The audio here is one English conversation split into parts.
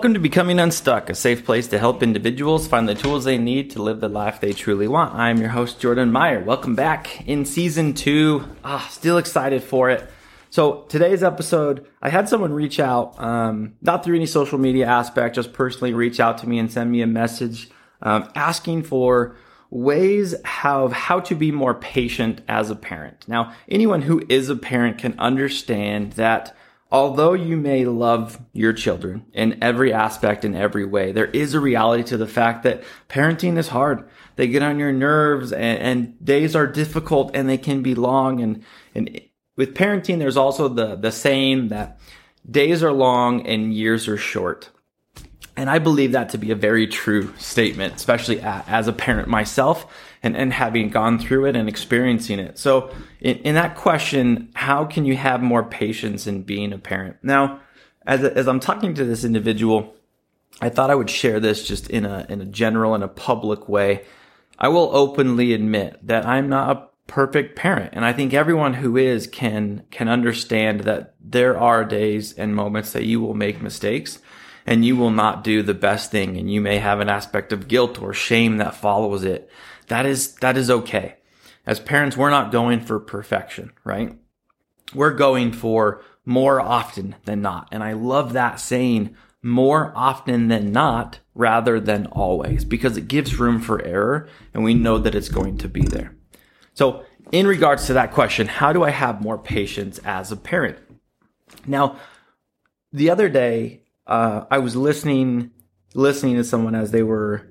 Welcome to Becoming Unstuck, a safe place to help individuals find the tools they need to live the life they truly want. I'm your host, Jordan Meyer. Welcome back in season two. Ah, still excited for it. So today's episode, I had someone reach out, um, not through any social media aspect, just personally reach out to me and send me a message um, asking for ways of how to be more patient as a parent. Now, anyone who is a parent can understand that although you may love your children in every aspect, in every way, there is a reality to the fact that parenting is hard. They get on your nerves and, and days are difficult and they can be long. And, and with parenting, there's also the, the saying that days are long and years are short. And I believe that to be a very true statement, especially as a parent myself and, and having gone through it and experiencing it. So in, in that question, how can you have more patience in being a parent? Now, as, as I'm talking to this individual, I thought I would share this just in a, in a general and a public way. I will openly admit that I'm not a perfect parent. And I think everyone who is can, can understand that there are days and moments that you will make mistakes and you will not do the best thing and you may have an aspect of guilt or shame that follows it. That is, that is okay. As parents, we're not going for perfection, right? We're going for more often than not. And I love that saying more often than not rather than always because it gives room for error and we know that it's going to be there. So in regards to that question, how do I have more patience as a parent? Now, the other day, uh, I was listening listening to someone as they were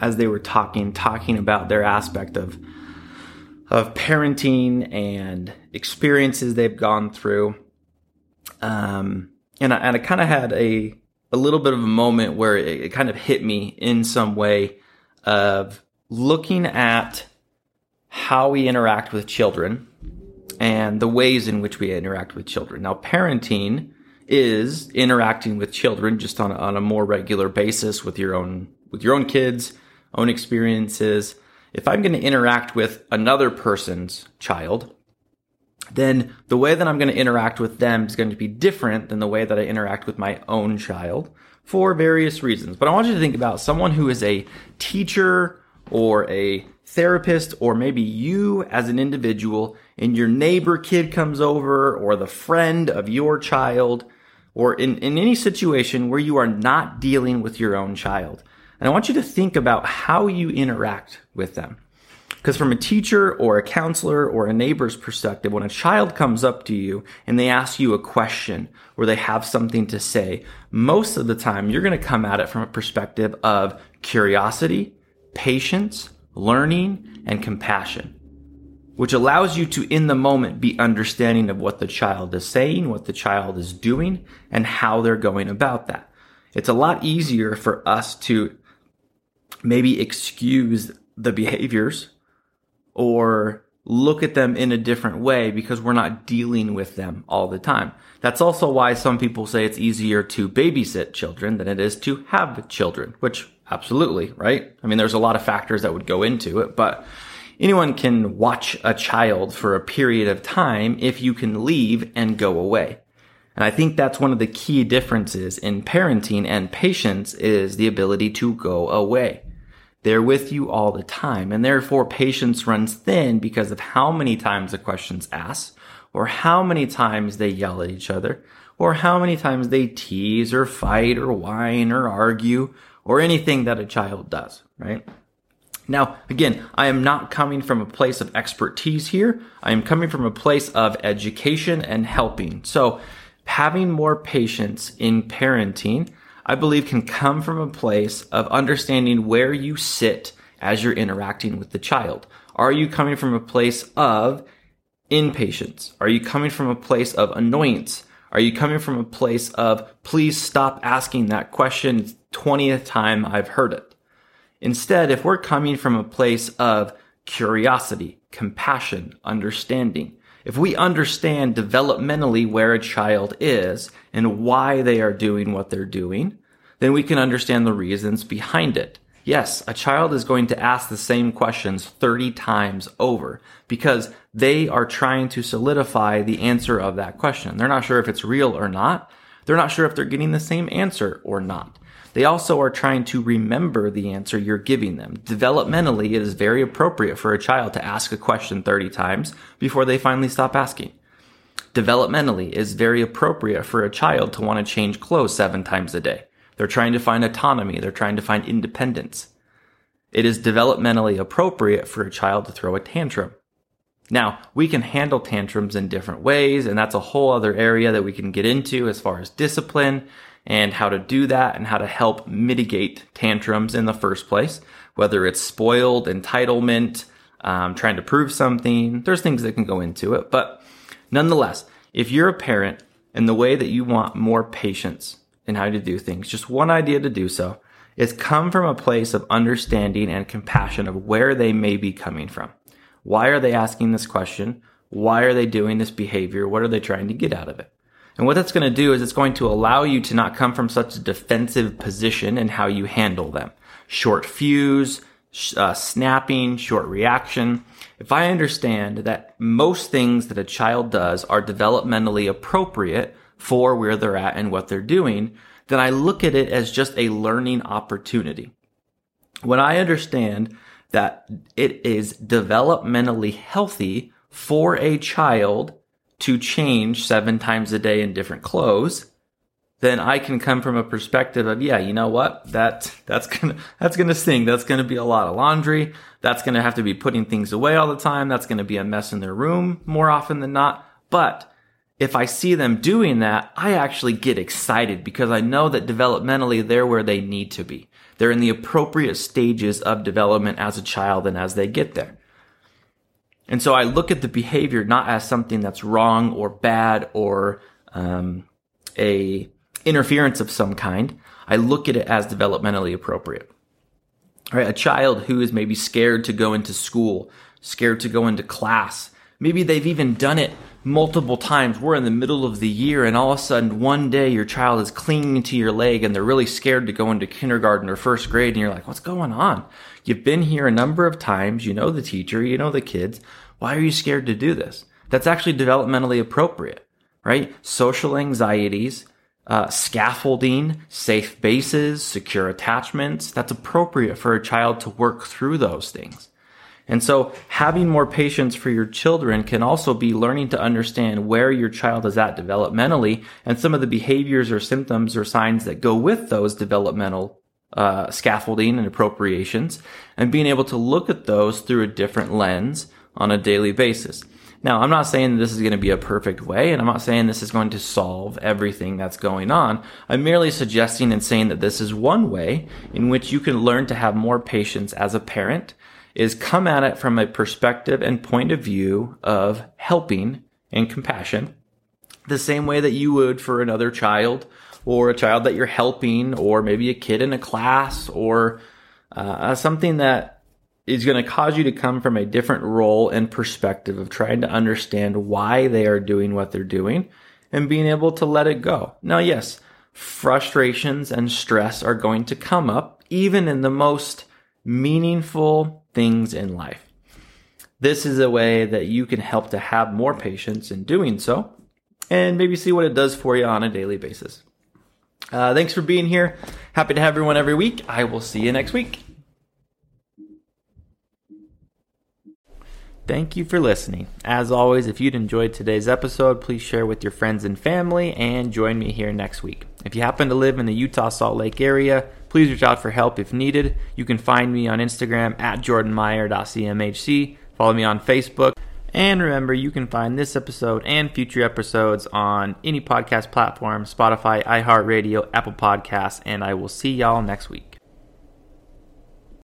as they were talking talking about their aspect of of parenting and experiences they've gone through. Um, and I, and I kind of had a a little bit of a moment where it, it kind of hit me in some way of looking at how we interact with children and the ways in which we interact with children. Now, parenting is interacting with children just on a, on a more regular basis with your own with your own kids, own experiences. If I'm going to interact with another person's child, then the way that I'm going to interact with them is going to be different than the way that I interact with my own child for various reasons. But I want you to think about someone who is a teacher or a therapist, or maybe you as an individual and your neighbor kid comes over or the friend of your child or in, in any situation where you are not dealing with your own child. And I want you to think about how you interact with them. Because from a teacher or a counselor or a neighbor's perspective, when a child comes up to you and they ask you a question or they have something to say, most of the time you're going to come at it from a perspective of curiosity, patience, learning, and compassion which allows you to, in the moment, be understanding of what the child is saying, what the child is doing, and how they're going about that. It's a lot easier for us to maybe excuse the behaviors or look at them in a different way because we're not dealing with them all the time. That's also why some people say it's easier to babysit children than it is to have children, which absolutely, right? I mean, there's a lot of factors that would go into it, but anyone can watch a child for a period of time if you can leave and go away. And I think that's one of the key differences in parenting and patience is the ability to go away. They're with you all the time. And therefore patience runs thin because of how many times the question's asked or how many times they yell at each other or how many times they tease or fight or whine or argue or anything that a child does, right? Now, again, I am not coming from a place of expertise here. I am coming from a place of education and helping. So having more patience in parenting, I believe can come from a place of understanding where you sit as you're interacting with the child. Are you coming from a place of impatience? Are you coming from a place of annoyance? Are you coming from a place of, please stop asking that question 20th time I've heard it? Instead, if we're coming from a place of curiosity, compassion, understanding, if we understand developmentally where a child is and why they are doing what they're doing, then we can understand the reasons behind it. Yes, a child is going to ask the same questions 30 times over because they are trying to solidify the answer of that question. They're not sure if it's real or not. They're not sure if they're getting the same answer or not. They also are trying to remember the answer you're giving them. Developmentally, it is very appropriate for a child to ask a question 30 times before they finally stop asking. Developmentally, it is very appropriate for a child to want to change clothes seven times a day. They're trying to find autonomy. They're trying to find independence. It is developmentally appropriate for a child to throw a tantrum. Now, we can handle tantrums in different ways, and that's a whole other area that we can get into as far as discipline and how to do that and how to help mitigate tantrums in the first place, whether it's spoiled, entitlement, um, trying to prove something. There's things that can go into it. But nonetheless, if you're a parent and the way that you want more patience in how to do things, just one idea to do so is come from a place of understanding and compassion of where they may be coming from. Why are they asking this question? Why are they doing this behavior? What are they trying to get out of it? And what that's going to do is it's going to allow you to not come from such a defensive position in how you handle them. Short fuse, uh, snapping, short reaction. If I understand that most things that a child does are developmentally appropriate for where they're at and what they're doing, then I look at it as just a learning opportunity. When I understand that it is developmentally healthy for a child to change seven times a day in different clothes, then I can come from a perspective of, yeah, you know what? That, that's gonna, that's gonna sting. That's gonna be a lot of laundry. That's gonna have to be putting things away all the time. That's gonna be a mess in their room more often than not. But if I see them doing that, I actually get excited because I know that developmentally they're where they need to be. They're in the appropriate stages of development as a child and as they get there. And so I look at the behavior not as something that's wrong or bad or um, a interference of some kind. I look at it as developmentally appropriate. All right, a child who is maybe scared to go into school, scared to go into class. Maybe they've even done it multiple times. We're in the middle of the year and all of a sudden one day your child is clinging to your leg and they're really scared to go into kindergarten or first grade and you're like, what's going on? You've been here a number of times. You know the teacher, you know the kids. Why are you scared to do this? That's actually developmentally appropriate, right? Social anxieties, uh, scaffolding, safe bases, secure attachments. That's appropriate for a child to work through those things. And so having more patience for your children can also be learning to understand where your child is at developmentally and some of the behaviors or symptoms or signs that go with those developmental uh, scaffolding and appropriations and being able to look at those through a different lens on a daily basis. Now, I'm not saying this is going to be a perfect way, and I'm not saying this is going to solve everything that's going on. I'm merely suggesting and saying that this is one way in which you can learn to have more patience as a parent, is come at it from a perspective and point of view of helping and compassion, the same way that you would for another child or a child that you're helping, or maybe a kid in a class, or uh, something that is going to cause you to come from a different role and perspective of trying to understand why they are doing what they're doing and being able to let it go. Now, yes, frustrations and stress are going to come up even in the most meaningful things in life. This is a way that you can help to have more patience in doing so and maybe see what it does for you on a daily basis. Uh, thanks for being here. Happy to have everyone every week. I will see you next week. Thank you for listening. As always, if you'd enjoyed today's episode, please share with your friends and family and join me here next week. If you happen to live in the Utah Salt Lake area, please reach out for help if needed. You can find me on Instagram at jordanmeyer.cmhc. Follow me on Facebook. And remember, you can find this episode and future episodes on any podcast platform Spotify, iHeartRadio, Apple Podcasts, and I will see y'all next week.